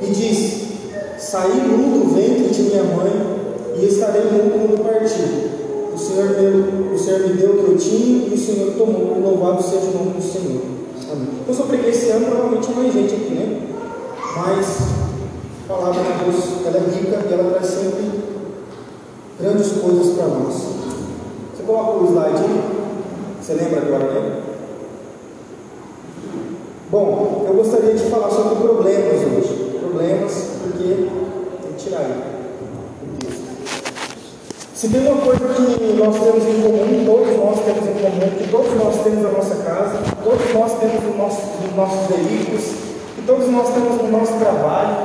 E disse: Saí do ventre de minha mãe e estarei nu quando partir. O Senhor, deu, o Senhor me deu o que eu tinha e o Senhor tomou. Louvado seja o nome do Senhor. Amém. Eu só preguei esse ano, provavelmente mais gente aqui, né? Mas a palavra de Deus ela é rica e ela traz sempre grandes coisas para nós. Você coloca o slide aí? Você lembra agora, né? Bom, eu gostaria de falar sobre problemas. Problemas, porque tem que tirar aí. Se tem uma coisa que nós temos em comum, todos nós temos em comum, que todos nós temos na nossa casa, todos nós temos nos nossos, nos nossos veículos, que todos nós temos no nosso trabalho,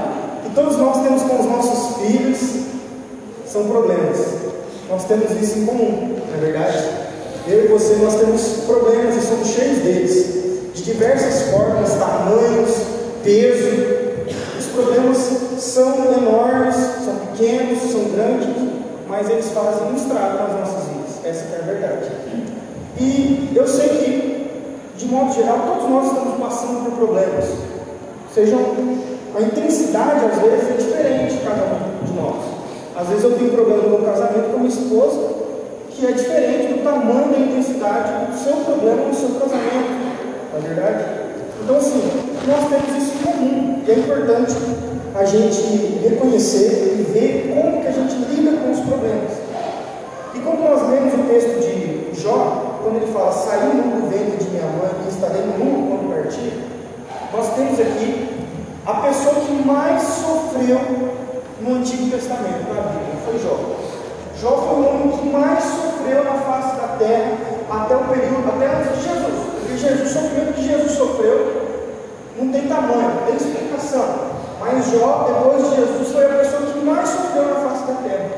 que todos nós temos com os nossos filhos, são problemas. Nós temos isso em comum, não é verdade? Eu e você, nós temos problemas e somos cheios deles de diversas formas, tamanhos, peso. Problemas são enormes, são pequenos, são grandes, mas eles fazem um estrago nas nossas vidas. Essa é a verdade. E eu sei que, de modo geral, todos nós estamos passando por problemas. Sejam a intensidade às vezes é diferente de cada um de nós. Às vezes eu tenho problema no meu casamento com minha esposa, que é diferente do tamanho da intensidade do seu problema no seu casamento não é verdade? Então, assim, nós temos isso em comum, e é importante a gente reconhecer e ver como que a gente lida com os problemas. E quando nós lemos o texto de Jó, quando ele fala, saí do ventre de minha mãe e estarei nu quando partir, nós temos aqui a pessoa que mais sofreu no Antigo Testamento, na Bíblia, foi Jó. Jó foi o homem que mais sofreu na face da terra até o período, até antes de Jesus. Porque o que Jesus sofreu não tem tamanho, não tem explicação. Mas Jó, depois de Jesus, foi a pessoa que mais sofreu na face da terra.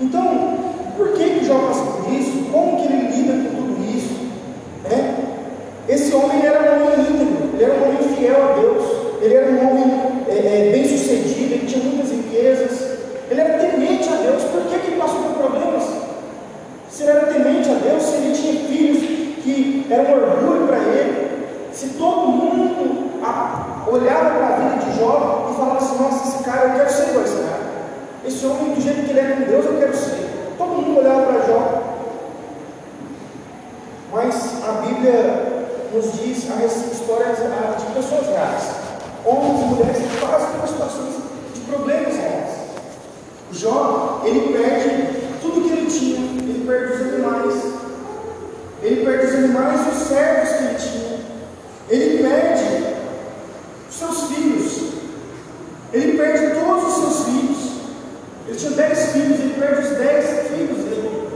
Então, por que, que Jó passou por isso? Como que ele lida com tudo isso? Né? Esse homem era um homem íntegro, ele era um homem fiel a Deus, ele era um homem é, é, bem sucedido, ele tinha muitas riquezas, ele era temente a Deus. Por que, que ele passou por problemas? Se ele era temente a Deus, se ele tinha filhos que era um orgulho para ele. Se todo mundo olhava para a vida de Jó e falava assim, nossa, esse cara, eu quero ser igual esse cara. Esse homem, do jeito que ele é com Deus, eu quero ser. Todo mundo olhava para Jó. Mas a Bíblia nos diz a histórias de pessoas reais. Homens e mulheres que passam por situações de problemas reais. Jó, ele perde tudo que ele tinha, ele perde os animais, ele perde os animais e os servos que ele tinha. Ele perde seus filhos. Ele perde todos os seus filhos. Ele tinha dez filhos, ele perde os dez filhos dele.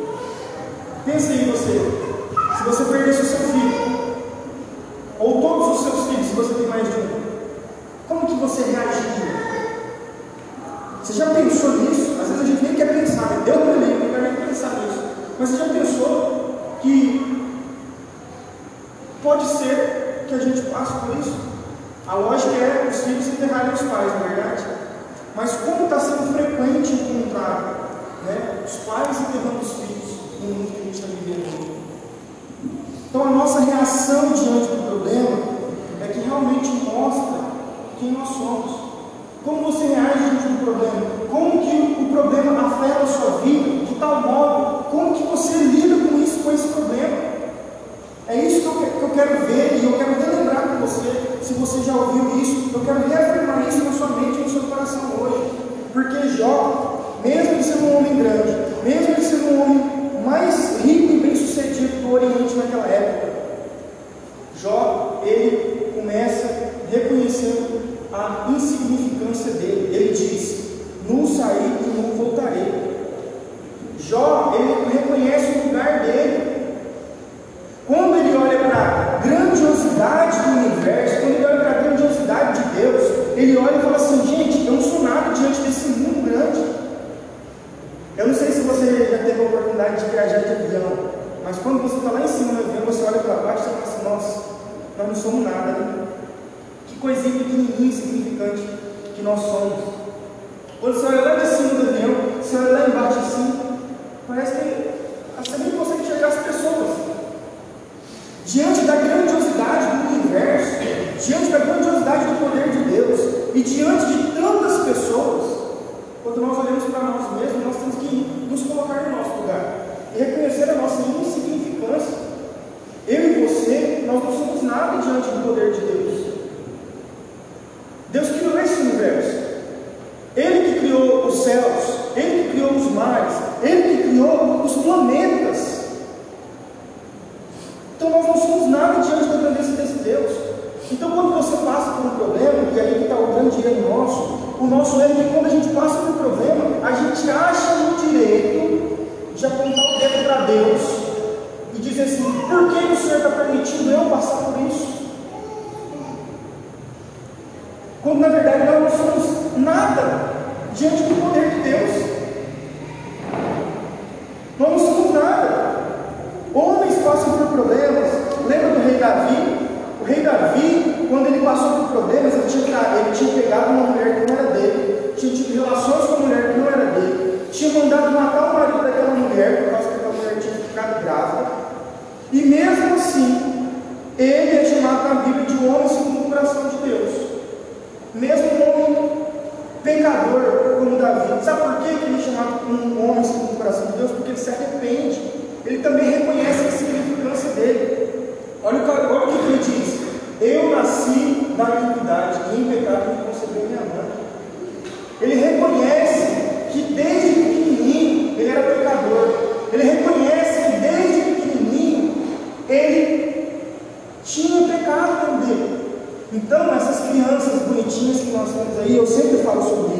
Pense em você. Se você perdesse o seu filho, ou todos os seus filhos, se você tem mais de um, como que você reagiria? Você já pensou nisso? Às vezes a gente nem quer pensar, né? Deus me livre, não quer nem pensar nisso. Mas você já pensou que Pode ser que a gente passe por isso. A lógica é os filhos enterrarem os pais, não é verdade? Mas como está sendo frequente encontrar né, os pais enterrando os filhos no mundo que a gente está vivendo Então a nossa reação diante do problema é que realmente mostra quem nós somos. Como você reage diante do problema? Como que o problema afeta a sua vida? De tal modo, como que você lida com isso, com esse problema? É isso que eu, que eu quero ver e eu quero relembrar com já ouviu isso, eu quero reafirmar isso na sua mente e no seu coração hoje. Porque Jó, mesmo ele sendo um homem grande, mesmo ele sendo um homem mais rico e bem sucedido do Oriente naquela época, Jó, ele começa reconhecendo a Então nós não somos nada diante da grandeza desse Deus. Então quando você passa por um problema, e aí está o grande erro nosso, o nosso erro é que quando a gente passa por um problema, a gente acha no direito de apontar o dedo para Deus e dizer assim, por que o Senhor está permitindo eu passar por isso? Quando na verdade nós não somos nada diante do poder de Deus. nações aí, eu sempre falo sobre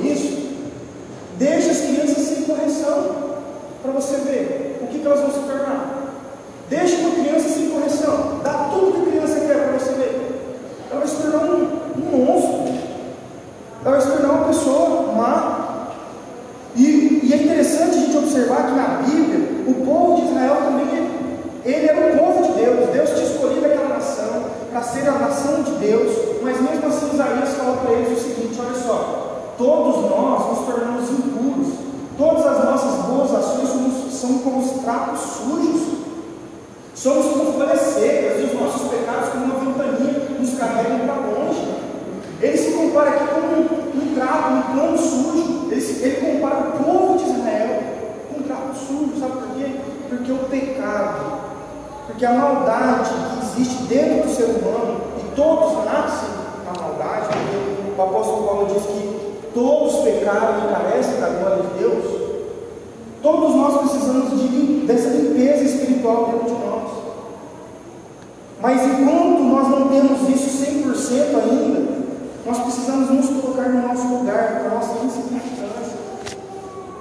Nós precisamos nos colocar no nosso lugar, na nossa insignificância.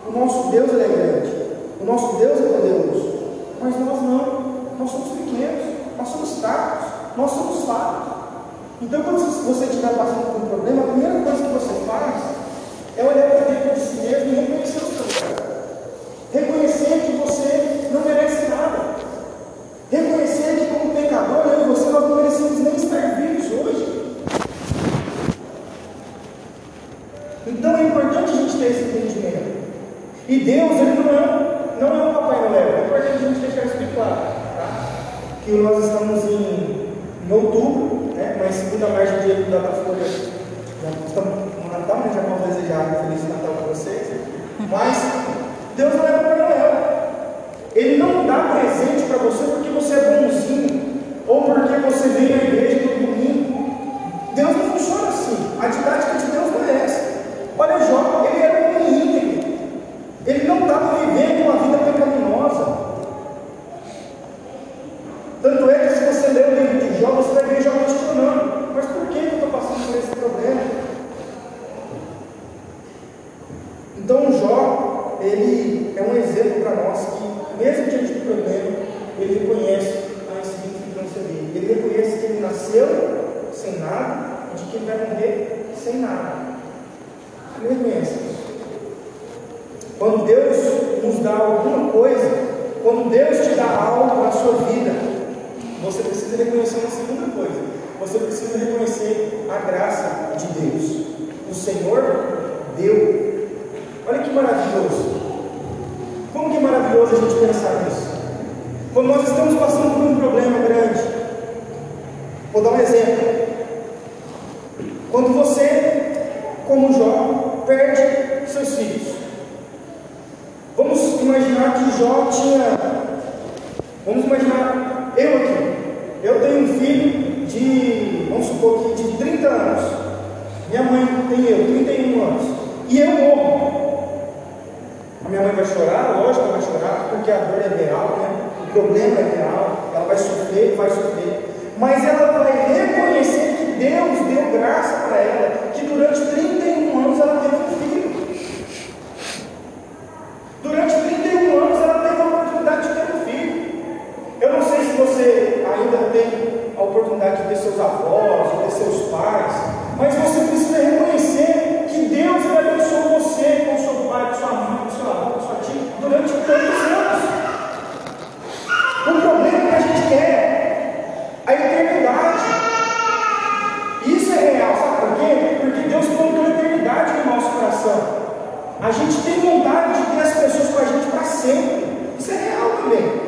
O nosso Deus é grande, o nosso Deus é poderoso, mas nós não. Nós somos pequenos, nós somos fracos, nós somos fracos. Então, quando você estiver passando por um problema, a primeira coisa que você faz é olhar para dentro de si mesmo e reconhecer ele é um exemplo para nós que, mesmo diante do problema, ele reconhece a insignificância dele. Ele reconhece que ele nasceu sem nada e de que ele vai morrer sem nada. Ele reconhece isso. Quando Deus nos dá alguma coisa, quando Deus te dá algo na sua vida, você precisa reconhecer uma segunda coisa. Você precisa reconhecer a graça de Deus. O Senhor deu Olha que maravilhoso. Como que é maravilhoso a gente pensar nisso. Quando nós estamos passando por um problema grande, vou dar um exemplo. Quando você, como Jó, perde seus filhos. Vamos imaginar que Jó tinha. Vamos imaginar eu aqui. Eu tenho um filho de, vamos supor aqui de 30 anos. Minha mãe tem eu, 31 anos. E eu morro. Minha mãe vai chorar, lógico que vai chorar, porque a dor é real, né? o problema é real, ela vai sofrer, vai sofrer. Mas ela vai reconhecer que Deus deu graça para ela, que durante 31 anos ela teve um filho. Durante 31 anos ela teve a oportunidade de ter um filho. Eu não sei se você ainda tem a oportunidade de ter seus avós, de ter seus pais, mas você precisa reconhecer que Deus seu pai, com sua mãe, com seu avô, com sua tia, durante tantos anos. O problema é que a gente quer a eternidade. Isso é real, sabe por quê? Porque Deus plantou a eternidade no nosso coração. A gente tem vontade de ter as pessoas com a gente para sempre. Isso é real também.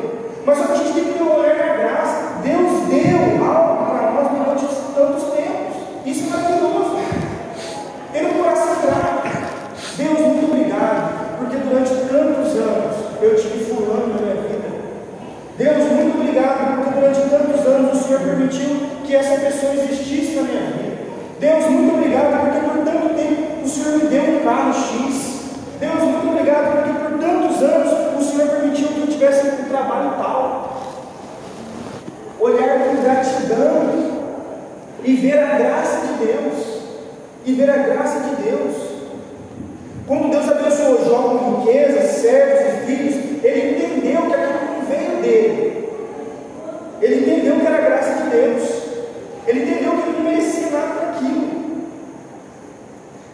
Mas só que a gente tem que ter o olhar da graça. Deus deu algo para nós durante tantos tempos. Isso é maravilhoso. Ter um coração grato. Deus, muito obrigado, porque durante tantos anos eu tive fulano na minha vida. Deus, muito obrigado, porque durante tantos anos o Senhor permitiu que essa pessoa existisse na minha vida. Deus, muito obrigado, porque por tanto tempo o Senhor me deu um carro X. Deus, muito obrigado, porque por tantos anos o Senhor permitiu que eu tivesse um trabalho tal. Olhar com gratidão e ver a graça de Deus. E ver a graça de Deus. Quando Deus abençoou Jó com riquezas, servos e filhos, ele entendeu que aquilo não veio dele. Ele entendeu que era a graça de Deus. Ele entendeu que ele não merecia nada daquilo.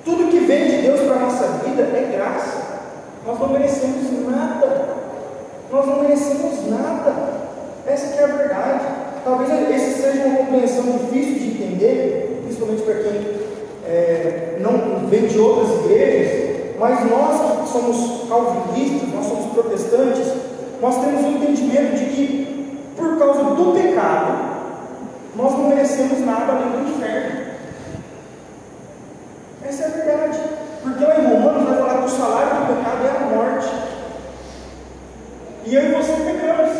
Tudo que vem de Deus para a nossa vida é graça. Nós não merecemos nada. Nós não merecemos nada. Essa que é a verdade. Talvez esse seja uma compreensão difícil de entender, principalmente para quem é, não vem de outras igrejas, mas nós que somos calvinistas, nós somos protestantes, nós temos o entendimento de que, por causa do pecado, nós não merecemos nada além do inferno. Essa é a verdade. Porque lá em Romanos vai falar que o salário do pecado é a morte. E eu e você pecamos.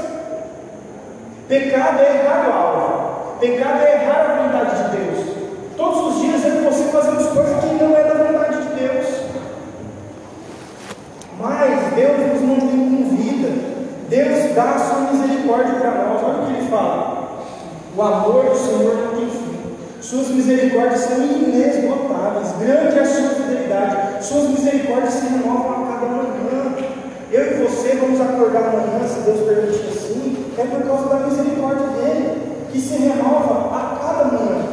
Pecado é errar o alvo. Pecado é errar a vontade de Deus. Todos os dias eu e você fazemos coisas que não é da vontade de Deus. Mas Deus nos mantém com vida. Deus dá a sua misericórdia para nós. Olha o que ele fala. O amor do Senhor não tem fim. Suas misericórdias são inesgotáveis. Grande é a sua fidelidade. Suas misericórdias se renovam a cada manhã. Eu e você vamos acordar amanhã, se Deus permitir assim, é por causa da misericórdia dele, que se renova a cada manhã.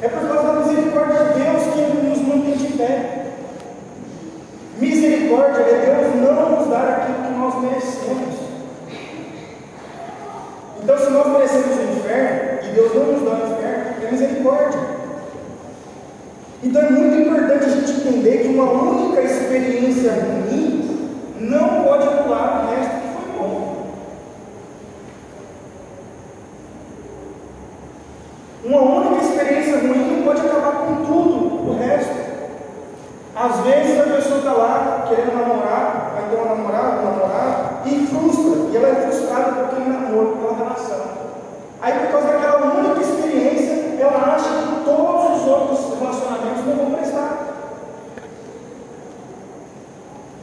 É por causa da misericórdia de Deus que ele nos mantém de pé. Misericórdia é Deus não nos dar aquilo que nós merecemos. Então, se nós merecemos o inferno, e Deus não nos dá o inferno, é misericórdia. Então, é muito importante a gente entender que uma única experiência ruim não pode anular o resto que foi bom. Uma única experiência ruim pode acabar com. Às vezes a pessoa está lá querendo namorar, vai ter uma namorada, um namorado, e frustra, e ela é frustrada por aquele namoro, pela relação. Aí por causa daquela única experiência, ela acha que todos os outros relacionamentos não vão prestar.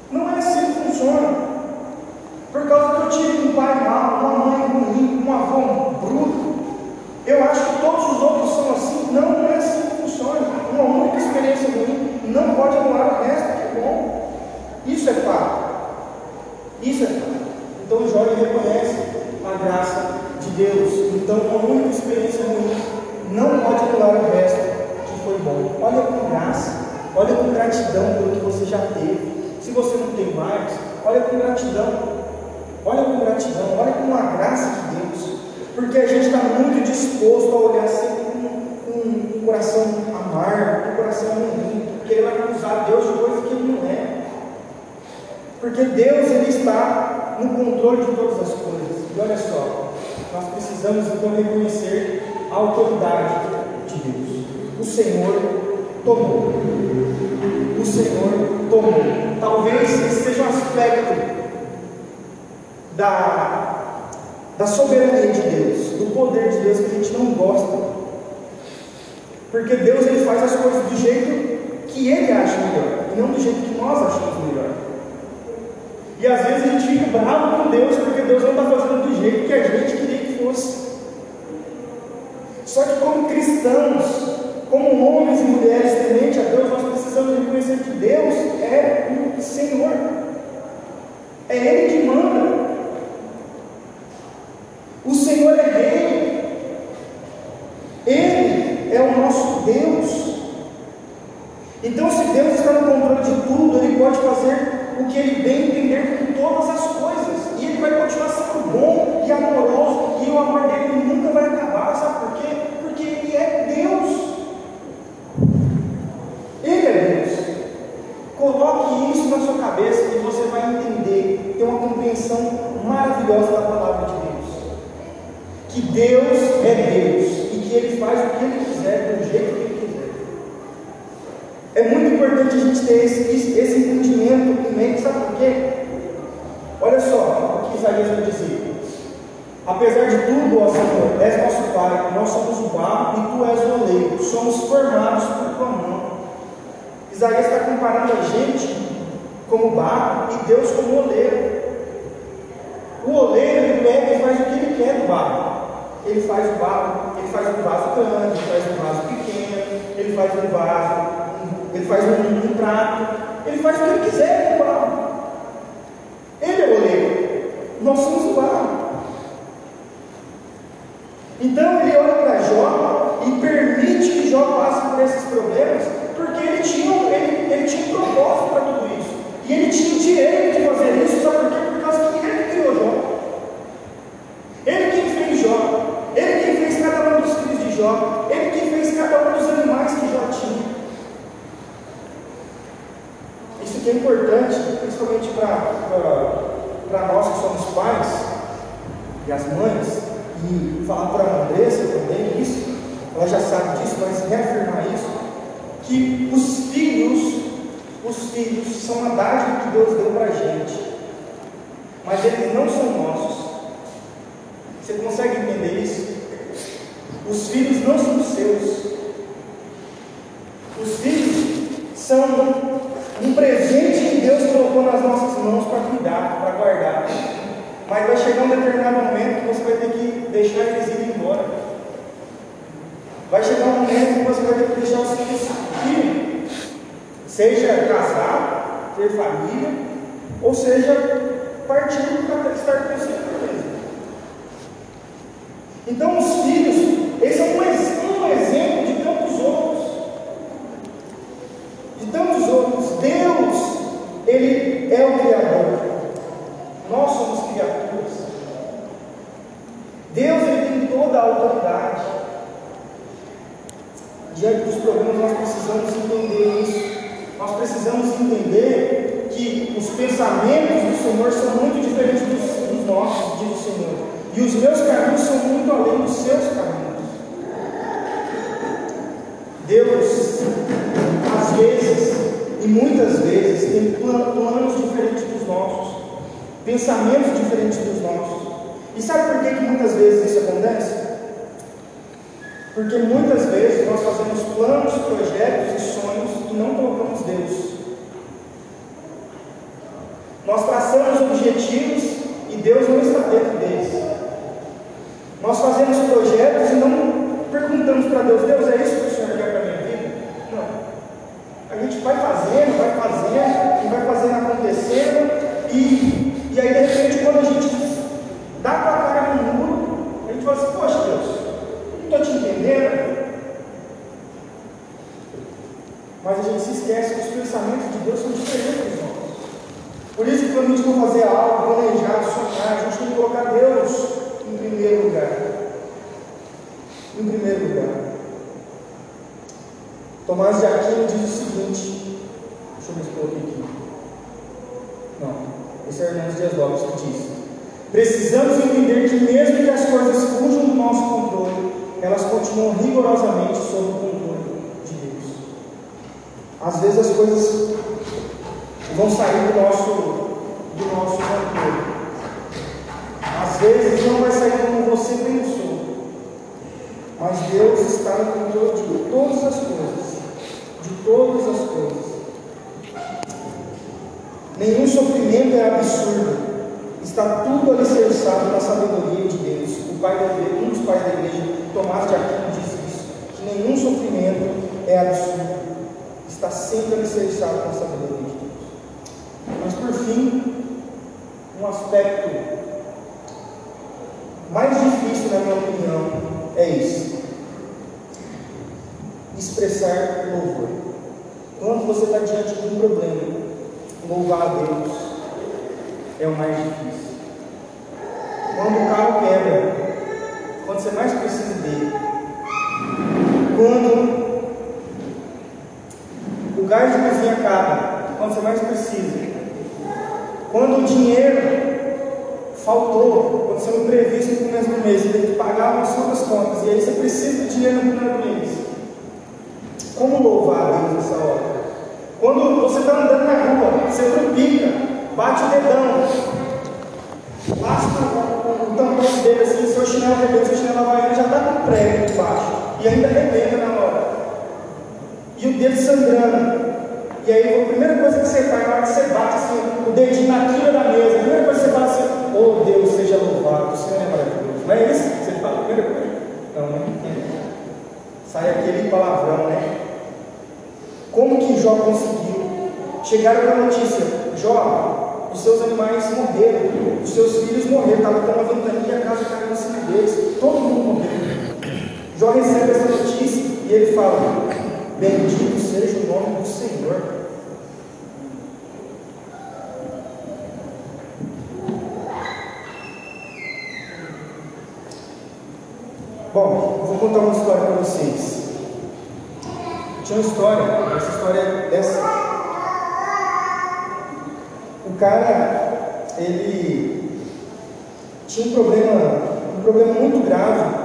Não é assim que funciona. Por causa que eu tive um pai mau, uma mãe ruim, um avô bruto, eu acho que todos os outros são assim. Não, não é assim que funciona. Uma única experiência ruim não pode anular o resto que é bom. Isso é fato. Isso é fato. Então Jó reconhece a graça de Deus. Então uma única experiência ruim não pode anular o resto que foi bom. Olha com graça, olha com gratidão pelo que você já teve. Se você não tem mais, olha com gratidão. Olha com gratidão, olha com a graça de Deus. Porque a gente está muito disposto a olhar sempre com, com um coração amargo, um coração ruim, porque ele vai acusar Deus de coisas que ele não é. Porque Deus ele está no controle de todas as coisas. E olha só, nós precisamos então reconhecer a autoridade de Deus. O Senhor tomou. O Senhor tomou. Talvez esse seja um aspecto da, da soberania de Deus, do poder de Deus que a gente não gosta. Porque Deus ele faz as coisas do jeito que Ele acha melhor, e não do jeito que nós achamos melhor. E às vezes a gente fica bravo com Deus porque Deus não está fazendo do jeito que a gente queria que fosse. Só que como cristãos, como homens e mulheres tementes a Deus, nós precisamos reconhecer que Deus é o Senhor. É Ele que manda. O Senhor é Rei. Ele é o nosso Deus. Então, se Deus está no controle de tudo, Ele pode fazer o que Ele bem entender com todas as coisas. E Ele vai continuar sendo bom e amoroso. E o amor dele nunca vai acabar. Sabe por quê? Porque Ele é Deus. Ele é Deus. Coloque isso na sua cabeça e você vai entender, ter uma compreensão maravilhosa da palavra de Deus. Que Deus é Deus e que Ele faz o que Ele quiser, do jeito que Ele quiser. É muito importante a gente ter esse, esse entendimento em mente, sabe por quê? Olha só o que Isaías vai dizer. Apesar de tudo, ó Senhor, és nosso Pai, nós somos o barro e tu és o oleiro, somos formados por tua mão. Isaías está comparando a gente como barro e Deus como oleiro. O oleiro ele pega e faz o que ele quer do barro. Ele faz o barro, ele faz um vaso grande, ele faz um vaso pequeno, ele faz um vaso, ele faz um, um prato, ele faz o que ele quiser com o barro. Ele é o oleiro, nós somos o barro. Então ele olha para Jó e permite que Jó passe por esses problemas, porque ele tinha, ele, ele tinha um propósito para tudo isso. E ele tinha o direito de fazer isso, sabe por quê? Por causa que ele criou Jó. Ele quem fez Jó. Ele quem fez cada um dos filhos de Jó. Ele quem fez cada um dos animais que Jó tinha. Isso aqui é importante, principalmente para nós que somos pais e as mães e falar para a Andressa também isso, ela já sabe disso, mas reafirmar isso, que os filhos, os filhos são uma dádiva que Deus deu para a gente, mas eles não são nossos. Você consegue entender isso? Os filhos não são seus. Os filhos são um presente que Deus colocou nas nossas mãos para cuidar, para guardar. Mas vai chegar um determinado momento que você vai ter que deixar eles irem embora. Vai chegar um momento que você vai ter que deixar os. Seja casar, ter família, ou seja, partir para estar com você mesmo. Então filhos, esse é um, um exemplo de tantos outros. De tantos outros. Deus, Ele é o Criador. Nós somos criaturas. Deus ele tem toda a autoridade. Diante dos problemas, nós precisamos entender isso. Nós precisamos entender que os pensamentos do Senhor são muito diferentes dos, dos nossos, diz o Senhor. E os meus caminhos são muito além dos seus caminhos. Deus, às vezes, e muitas vezes, tem planos diferentes dos nossos pensamentos diferentes dos nossos. E sabe por que, que muitas vezes isso acontece? Porque muitas vezes nós fazemos planos, projetos e sonhos e não colocamos Deus. Nós traçamos objetivos e Deus não. Nós fazemos projetos e não perguntamos para Deus, Deus, é isso que o Senhor quer para a minha vida? Não. A gente vai fazendo, vai fazendo, e vai fazendo acontecendo, e e aí, de repente, quando a gente dá com a cara no muro, a gente fala assim: Poxa, Deus, não estou te entendendo. Mas a gente se esquece que os pensamentos de Deus são diferentes dos nossos. Por isso que quando a gente for fazer algo, planejar, sonhar, a gente tem que colocar Deus em primeiro lugar. Em primeiro lugar. Tomás de Aquino diz o seguinte, deixa eu ver se coloquei aqui. Não. Esse é Hernandes Dias Lopes que diz: Precisamos entender que, mesmo que as coisas fujam do nosso controle, elas continuam rigorosamente sob o controle de Deus. Às vezes as coisas vão sair do nosso, do nosso controle. Às vezes não vai sair como você pensou. Mas Deus está no controle de todas as coisas. De todas as coisas. Nenhum sofrimento é absurdo. Está tudo alicerçado na sabedoria de Deus. O pai da igreja, um dos pais da igreja, Tomás de Aquino, nenhum sofrimento é absurdo. Está sempre alicerçado na sabedoria de Deus. Mas por fim, um aspecto mais difícil, na minha opinião, é isso: expressar louvor. Quando você está diante de um problema, louvar a Deus é o mais difícil. Quando o carro quebra, quando você mais precisa dele, quando o gás de cozinha acaba, quando você mais precisa, quando o dinheiro faltou, aconteceu um imprevisto no mesmo mês, você tem que pagar uma só contas, e aí você precisa de dinheiro no do mês. Como louvar a Deus nessa hora? Quando você está andando na rua, você tropica, bate o dedão, lasca o, tampão do dedo assim, seu chinelo arrebenta, seu chinelo havaiano já está com prego embaixo, e ainda arrebenta na hora. E o dedo sangrando. E aí a primeira coisa que você faz, na hora que você bate assim, o dedinho na quina da mesa, a primeira coisa que você fala assim, oh Deus seja louvado, o Senhor é maravilhoso. Não é isso você fala a primeira coisa? Não, não entendo. Sai aquele palavrão, né? Como que Jó conseguiu? Chegaram com a notícia: Jó, os seus animais morreram, os seus filhos morreram, estava com uma ventania e a casa caiu em cima deles, todo mundo morreu. Jó recebe essa notícia e ele fala: Bendito seja o nome do Senhor. Bom, vou contar uma história para vocês. Tinha uma história, essa história é dessa. O cara, ele tinha um problema, um problema muito grave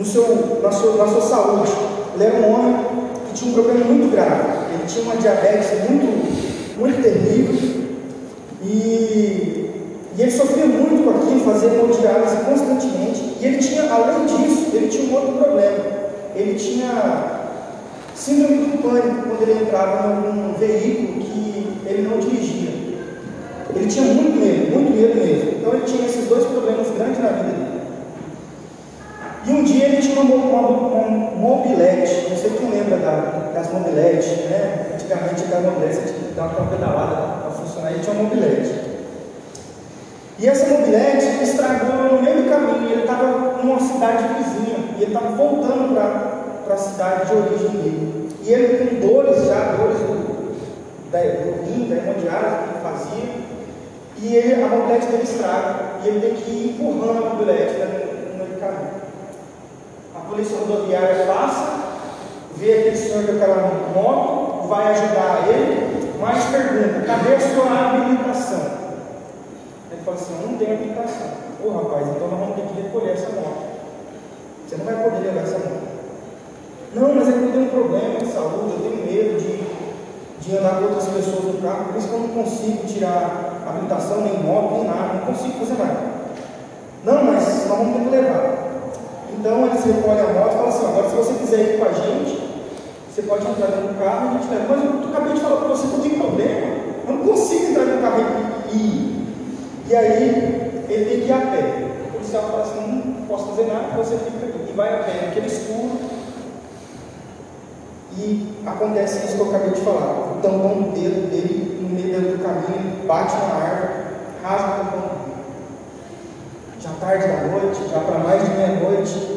no seu, na, sua, na sua saúde. Ele era um homem que tinha um problema muito grave. Ele tinha uma diabetes muito, muito terrível. E, e ele sofria muito com aquilo, fazia hemodiálise constantemente. E ele tinha, além disso, ele tinha um outro problema ele tinha síndrome do pânico quando ele entrava em algum veículo que ele não dirigia. Ele tinha muito medo, muito medo mesmo. Então ele tinha esses dois problemas grandes na vida dele. Dia ele tinha uma, uma, uma mobilete, não sei quem lembra da, das mobiletes, né? Antigamente da mobilete, você tinha que dar uma pedalada para funcionar, ele tinha uma mobilete. E essa mobilete estragou no meio do caminho, ele estava numa cidade vizinha, e ele estava voltando para a cidade de origem dele. E ele com dores já, dores do, da, do rim, da hemodiálise que ele fazia, e ele, a mobilete dele estraga, e ele tem que ir empurrando a mobilete né, no meio do caminho. A polícia rodoviária passa, vê aquele senhor com aquela moto, vai ajudar ele, mas pergunta, cadê a sua habilitação? Ele fala assim, não tenho habilitação. Ô rapaz, então nós vamos ter que recolher essa moto. Você não vai poder levar essa moto. Não, mas é que eu tenho um problema de saúde, eu tenho medo de, de andar com outras pessoas no carro, por isso que eu não consigo tirar habilitação, nem moto, nem nada, não consigo fazer nada. Não, mas nós vamos ter que levar. Então eles recolhem a moto e falam assim, agora se você quiser ir com a gente, você pode entrar dentro do carro e a gente leva. Mas eu acabei de falar para você que eu tenho problema. Eu não consigo entrar do carro e ir. E aí ele tem que ir a pé. O policial fala assim, não posso fazer nada, você fica aqui. E vai a pé, naquele escuro. E acontece isso que eu acabei de falar. O tampão do dedo dele no meio do caminho, bate na árvore, rasga o tampão. Já tarde da noite, já para mais de meia-noite,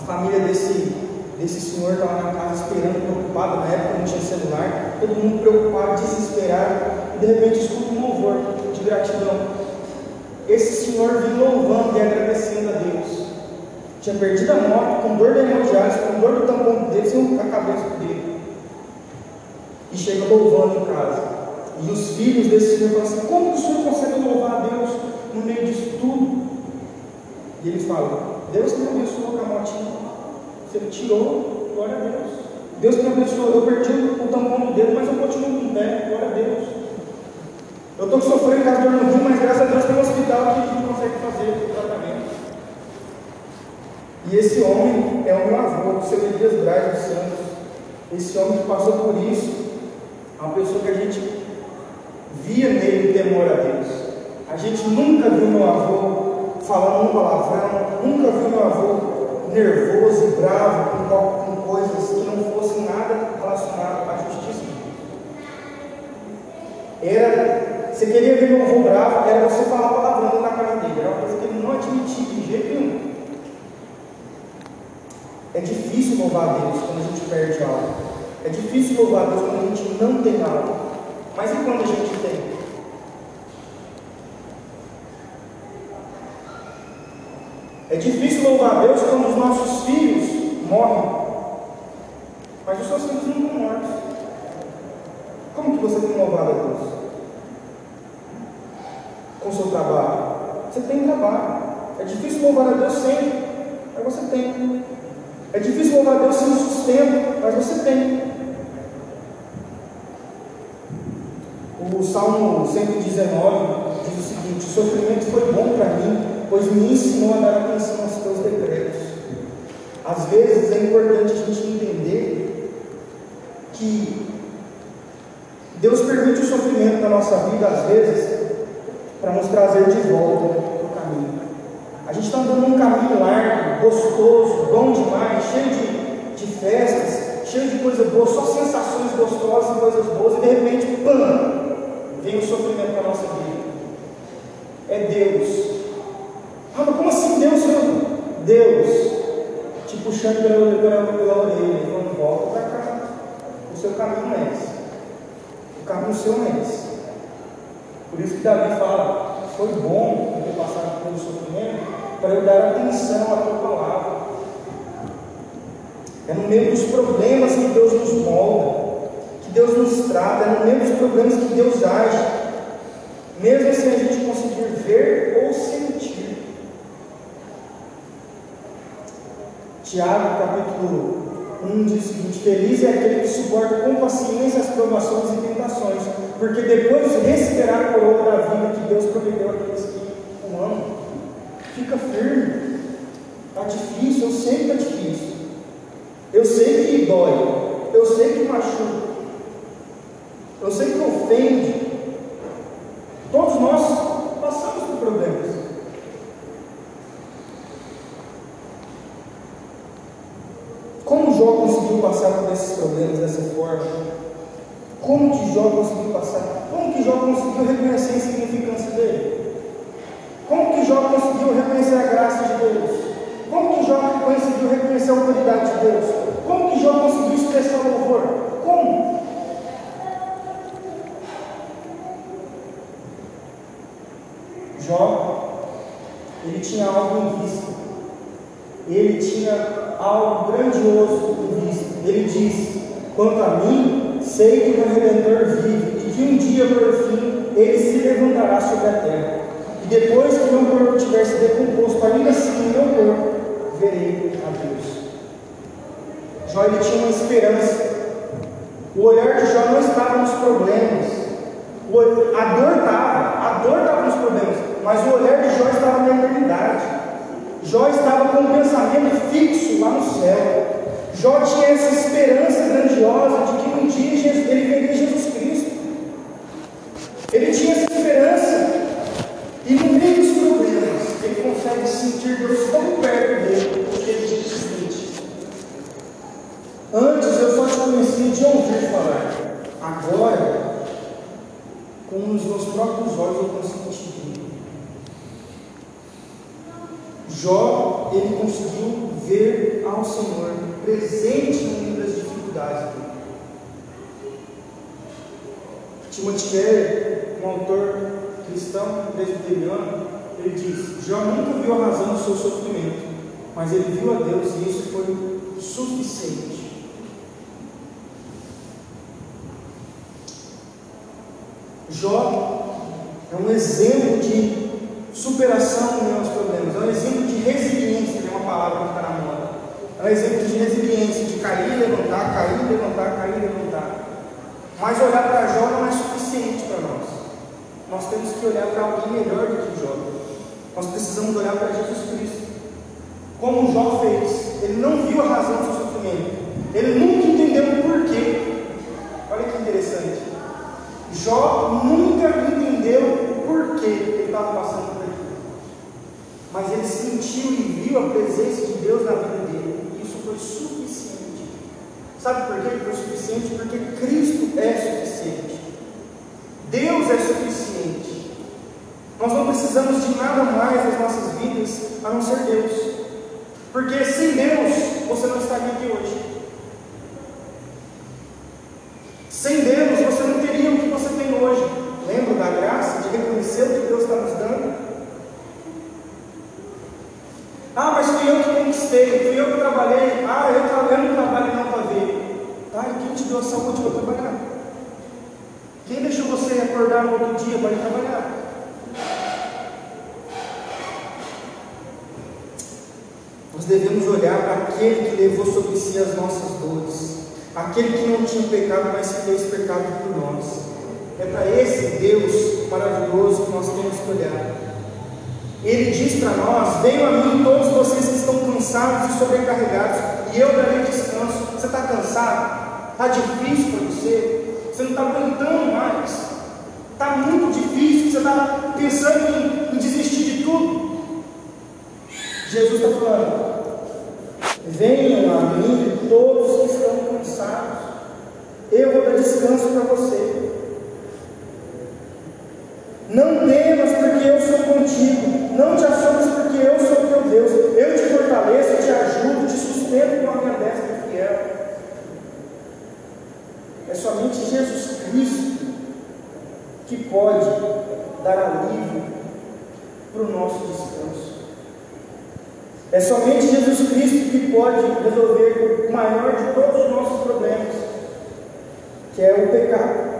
a família desse, desse senhor estava na casa esperando, preocupado, na época não tinha celular, todo mundo preocupado, desesperado, e de repente escuta um louvor de gratidão. Esse senhor vinha louvando e agradecendo a Deus. Tinha perdido a moto, com dor da hemodiálise, com dor do tampão dele, sem a cabeça dele. E chega louvando em casa. E os filhos desse senhor falam assim: Como o senhor consegue louvar a Deus no meio disso tudo? E ele fala: Deus te abençoou com a motinha. Você tirou, glória a Deus. Deus me abençoou, eu perdi o tampão do dedo, mas eu continuo com pé, glória a Deus. Eu estou sofrendo com a dor no rim, mas graças a Deus tem um hospital que a gente consegue fazer o tratamento. E esse homem é o meu avô, o seu Elias Braz dos Santos. Esse homem que passou por isso, é uma pessoa que a gente via nele o temor a Deus. A gente nunca viu meu avô falando um palavrão, nunca viu meu avô nervoso e bravo com, com coisas que não fossem nada relacionado à justiça. Era, você queria ver meu avô bravo, era você falar palavrão na cara dele, era uma coisa que ele não admitia de jeito nenhum. É difícil louvar a Deus quando a gente perde algo. É difícil louvar a Deus quando a gente não tem algo. Mas e quando a gente tem? É difícil louvar a Deus quando os nossos filhos morrem. Mas os seus filhos não estão mortos. Como que você tem louvado a Deus? Com o seu trabalho. Você tem trabalho. É difícil louvar a Deus sempre. Mas você tem. É difícil louvar a Deus sem sustento, mas você tem. O Salmo 119 diz o seguinte: O sofrimento foi bom para mim, pois me ensinou a dar atenção aos teus decretos. Às vezes é importante a gente entender que Deus permite o sofrimento na nossa vida, às vezes, para nos trazer de volta o caminho. A gente está andando num caminho largo, gostoso, bom demais, cheio de, de festas, cheio de coisas boas, só sensações gostosas e coisas boas, e de repente, pam, vem o sofrimento para a nossa vida. É Deus. Como assim Deus? Deus te puxando pela, pela, pela orelha, falando, volta para cá. O seu caminho é esse. O caminho seu é esse. Por isso que Davi fala, foi bom ter passado pelo sofrimento, para eu dar atenção à tua palavra. É no meio dos problemas que Deus nos molda, que Deus nos trata, é no meio dos problemas que Deus age, mesmo sem a gente conseguir ver ou sentir. Tiago, capítulo 1 diz o seguinte: Feliz é aquele que suporta com paciência as provações e tentações, porque depois receberá a coroa da vida que Deus prometeu àqueles que o amam. Fica firme. Está difícil, eu sei que está difícil. Eu sei que dói. Eu sei que machuca. Eu sei que ofende. Todos nós passamos por problemas. Como Jó conseguiu passar por esses problemas dessa forma? Como que Jó conseguiu passar? Como que Jó conseguiu reconhecer a insignificância dele? Como que Jó conseguiu reconhecer a graça de Deus? Como que Jó conseguiu reconhecer a autoridade de Deus? Como que Jó conseguiu expressar louvor? Como? Jó, ele tinha algo em vista. Ele tinha algo grandioso em vista. Ele diz: Quanto a mim, sei que o meu Redentor vive e que um dia, por fim, ele se levantará sobre a terra. Depois que meu corpo tiver se decomposto, ainda assim meu corpo, verei a Deus. Jó ele tinha uma esperança. O olhar de Jó não estava nos problemas. A dor estava, a dor estava nos problemas, mas o olhar de Jó estava na eternidade. Jó estava com um pensamento fixo lá no céu. Jó tinha essa esperança grandiosa de que um dia ele veria Jesus Cristo. Ele tinha essa esperança e no meio dos problemas, ele consegue sentir Deus tão perto dele, porque ele diz o seguinte: Antes eu só te conhecia de ouvir falar, agora, com os meus próprios olhos, eu consigo te ver. Jó, ele conseguiu ver ao Senhor presente no meio das dificuldades dele. Timothy Keller, um autor cristão presbiteriano, ele diz: Jó nunca viu a razão do seu sofrimento, mas ele viu a Deus e isso foi suficiente. Jó é um exemplo de superação dos meus problemas, é um exemplo de resiliência, que é uma palavra que está na moda. É um exemplo de resiliência, de cair e levantar, cair e Mas olhar para Jó não é suficiente para nós. Nós temos que olhar para alguém melhor do que Jó. Nós precisamos olhar para Jesus Cristo. Como Jó fez, ele não viu a razão do seu sofrimento. Ele nunca entendeu o porquê. Olha que interessante. Jó nunca entendeu o porquê ele estava passando. Mas ele sentiu e viu a presença de Deus na vida dele. E isso foi suficiente. Sabe por quê? Foi suficiente porque Cristo é suficiente. Deus é suficiente. Nós não precisamos de nada mais nas nossas vidas a não ser Deus. Porque sem Deus você não estaria aqui hoje. Sem Deus você não teria o que você tem hoje. Lembra da graça de reconhecer o que Deus está nos dando? Ah, mas fui eu que conquistei, fui eu que trabalhei. Ah, eu, tra eu não trabalho não para ver. Tá, e quem te deu a saúde para trabalhar? Quem deixou você acordar no outro dia para ir trabalhar? Nós devemos olhar para aquele que levou sobre si as nossas dores, aquele que não tinha pecado, mas que fez pecado por nós. É para esse Deus maravilhoso que nós temos que olhar. Ele diz para nós: Venham a mim todos vocês que estão cansados e sobrecarregados, e eu darei descanso. Você está cansado? Está difícil para você? Você não está aguentando mais? Está muito difícil? Você está pensando em, em desistir de tudo? Jesus está falando: Venham a mim todos que estão cansados, eu vou dar descanso para você. Não temas, porque eu sou contigo. Não te assombres, porque eu sou teu Deus. Eu te fortaleço, te ajudo, te sustento com a minha destra fiel. É somente Jesus Cristo que pode dar alívio para o nosso descanso. É somente Jesus Cristo que pode resolver o maior de todos os nossos problemas, que é o pecado.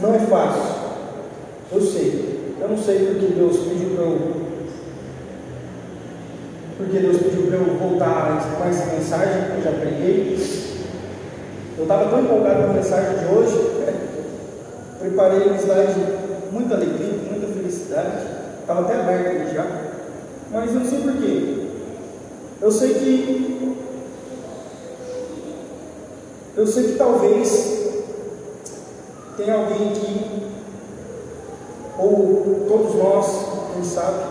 Não é fácil, eu sei. Eu não sei porque Deus pediu para eu. Porque Deus pediu para eu voltar com essa mensagem que eu já preguei. Eu estava tão empolgado com a mensagem de hoje, preparei um slide muita alegria, muita felicidade. Estava até aberto ali já. Mas eu não sei porquê. Eu sei que. Eu sei que talvez tenha alguém aqui, ou todos nós, quem sabe,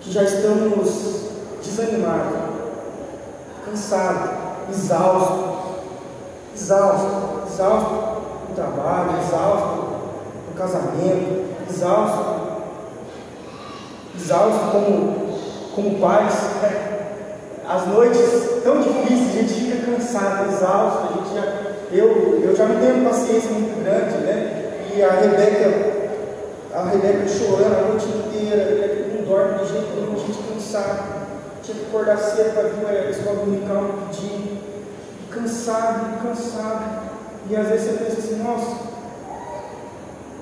que já estamos desanimados, cansados, exaustos, exaustos, exaustos do trabalho, exaustos casamento, exausto, exausto como, como pais. Né? As noites tão difíceis, a gente fica cansado, exausto, a gente já, eu, eu já não tenho paciência muito grande, né? E a Rebeca, a Rebeca chorando a noite inteira, não dorme de jeito nenhum, a gente cansado, tinha que acordar cedo para vir a escola dominical no dia, cansado, cansado. E às vezes você pensa assim, nossa,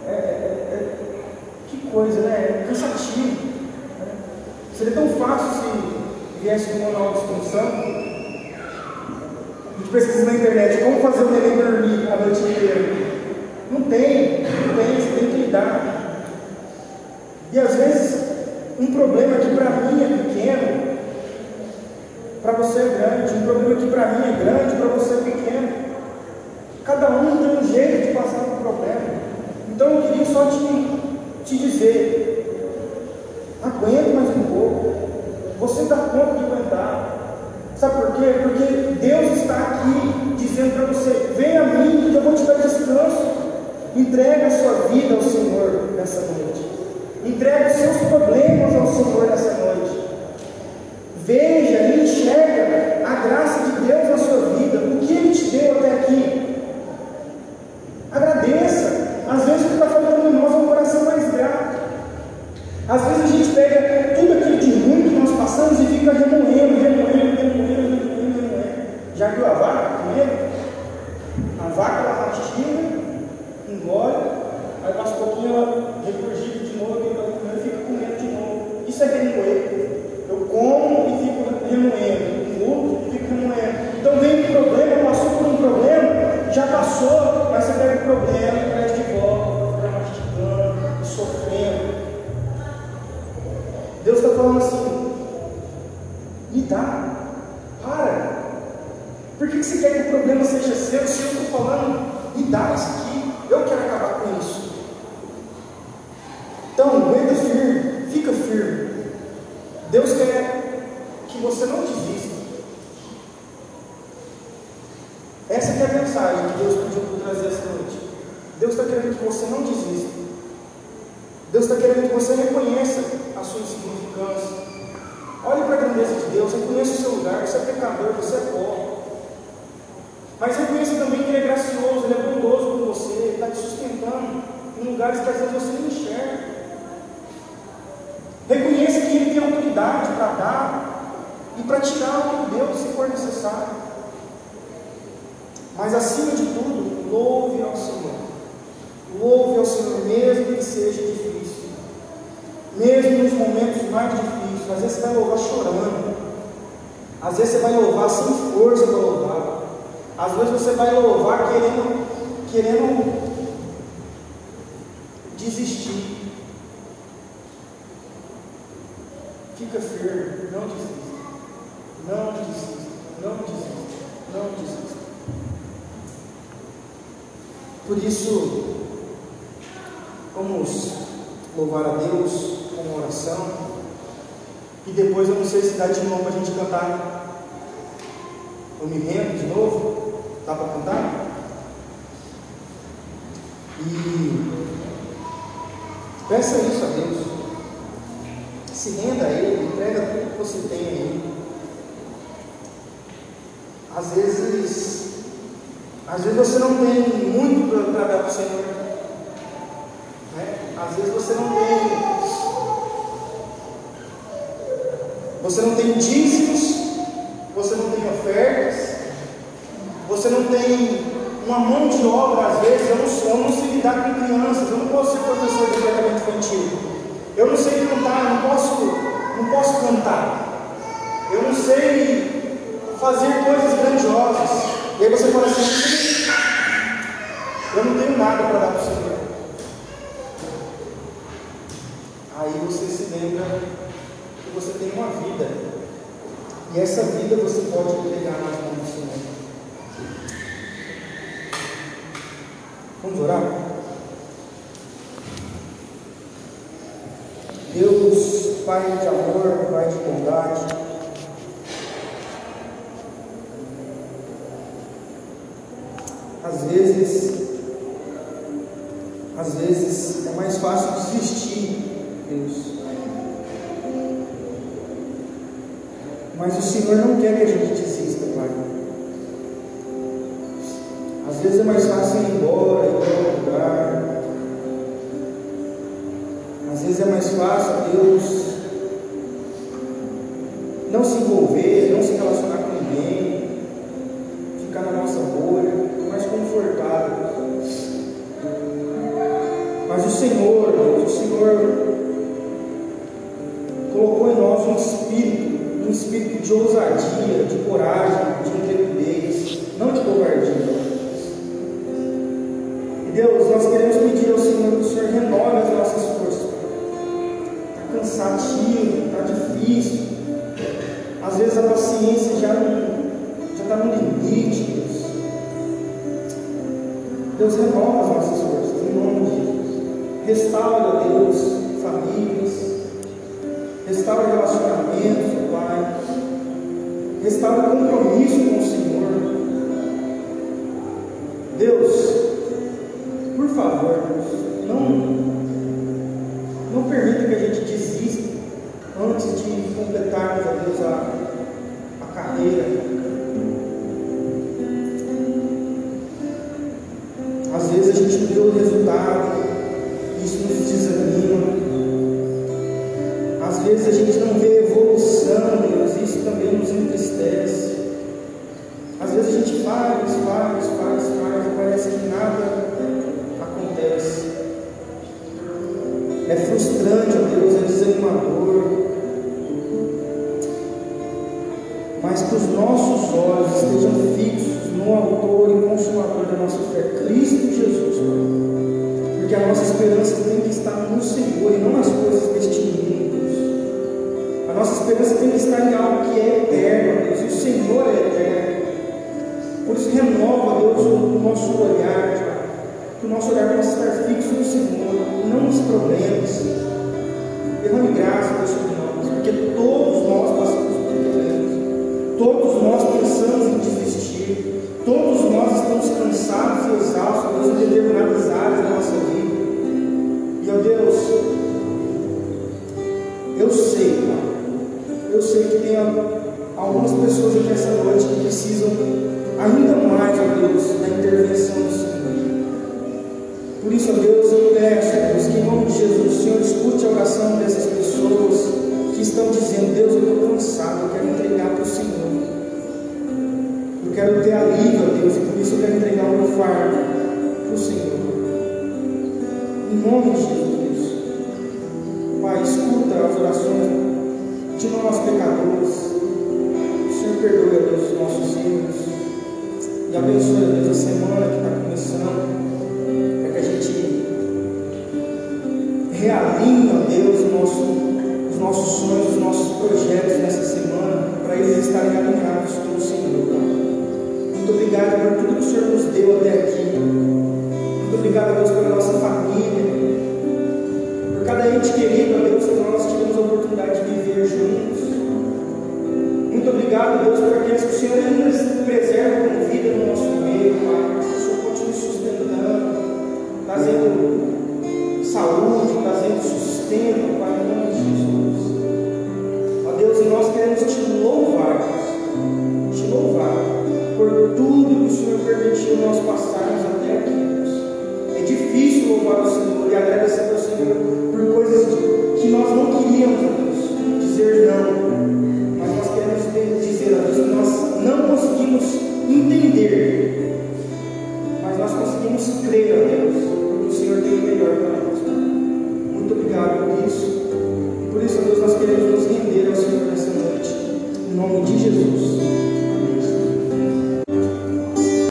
é, é, é, que coisa, né? É cansativo. Né? Seria tão fácil se viesse com um manual de instrução. A gente pesquisa na internet como fazer o neném dormir a noite inteira. Não tem, não tem, você tem que lidar. E às vezes, um problema que para mim é pequeno, para você é grande. Um problema que para mim é grande, para você é pequeno. Cada um tem um jeito de passar por problema. Então eu queria só te, te dizer, aguenta mais um pouco, você dá conta de aguentar. Sabe por quê? Porque Deus está aqui dizendo para você, vem a mim que eu vou te dar descanso. Entrega a sua vida ao Senhor nessa noite. Entrega os seus problemas ao Senhor nessa noite. Veja e enxerga a graça de Deus na sua vida, o que Ele te deu até aqui. Agradeça. Às vezes o que está faltando em nós é um coração mais grato. Às vezes a gente pega tudo aquilo de ruim que nós passamos e fica remoendo, remoendo, remoendo, remoendo, remoendo. Já viu a vaca comendo? A vaca ela mastiga, engole, aí passa um pouquinho ela regurgita de novo, e fica comendo de novo. Isso é remoer. Eu como e fico remoendo. passou, mas você pega o problema e traz de volta, fica mastigando e sofrendo. Deus está falando assim: me dá, para. Por que você quer que o problema seja seu? Se eu estou falando, me dá isso aqui, eu quero acabar com isso. Então, aguenta firme, fica firme. Deus quer que você não desista. Essa é a mensagem que Deus pediu para trazer essa noite. Deus está querendo que você não desista. Deus está querendo que você reconheça a sua insignificância. Olhe para a grandeza de Deus, reconheça o seu lugar, você é pecador, você é pobre. Mas reconheça também que Ele é gracioso, Ele é bondoso com você, Ele está te sustentando em lugares que às vezes você não enxerga. Reconheça que Ele tem autoridade para dar e para tirar o que deu, se for necessário. Mas acima de tudo, louve ao Senhor. Louve ao Senhor, mesmo que seja difícil. Mesmo nos momentos mais difíceis. Às vezes você vai louvar chorando. Às vezes você vai louvar sem força para louvar. Às vezes você vai louvar querendo, querendo desistir. Fica firme, não desista. Não desista, não desista, não desista. Por isso, vamos louvar a Deus com oração. E depois eu não sei se dá de novo para a gente cantar. Eu me rendo de novo. Dá para cantar? E peça isso a Deus. Se renda a Ele, entrega tudo que você tem aí. Às vezes às vezes você não tem muito para dar para o Senhor. Né? Às vezes você não tem. Você não tem dízimos, você não tem ofertas, você não tem uma mão de obra, às vezes, eu não, eu não sei lidar com crianças, eu não posso ser professor de departamento infantil, eu não sei cantar, não posso, não posso cantar, eu não sei fazer coisas grandiosas. E aí você fala assim: eu não tenho nada para dar para o Senhor. Aí você se lembra que você tem uma vida. E essa vida você pode entregar nas mãos do Senhor. Vamos orar? Deus, Pai de amor, Pai de bondade. às vezes, às vezes é mais fácil desistir, Deus. Mas o Senhor não quer que a gente desista, Pai. Às vezes é mais fácil ir embora, ir para outro lugar. Às vezes é mais fácil, Deus, Senhor, o Senhor colocou em nós um espírito, um espírito de ousadia, de coragem, É frustrante, ó Deus, é desanimador. Mas que os nossos olhos estejam fixos no autor e consumador da nossa fé, Cristo Jesus, Pai. Porque a nossa esperança tem que estar no Senhor e não nas coisas deste mundo. A nossa esperança tem que estar em algo que é eterno, Deus, e o Senhor é eterno. Por isso, renova, Deus, o nosso olhar. Que o nosso olhar possa estar fixo no Senhor, não nos problemas. Derrame graça, Deus, sobre nós, porque todos nós passamos por problemas. Todos nós pensamos em desistir. Todos nós estamos cansados e exaustos, Deus, em determinadas áreas nossos erros. E abençoe, ó Deus, a semana que está começando. Para que a gente realinhe, ó Deus, nosso, os nossos sonhos, os nossos projetos nessa semana, para eles estarem alinhados com o Senhor. Muito obrigado por tudo que o Senhor nos deu até aqui. Muito obrigado, Deus, pela nossa família. Por cada ente querido, ó Deus, que nós tivemos a oportunidade de viver juntos. Obrigado, Deus, por aqueles que o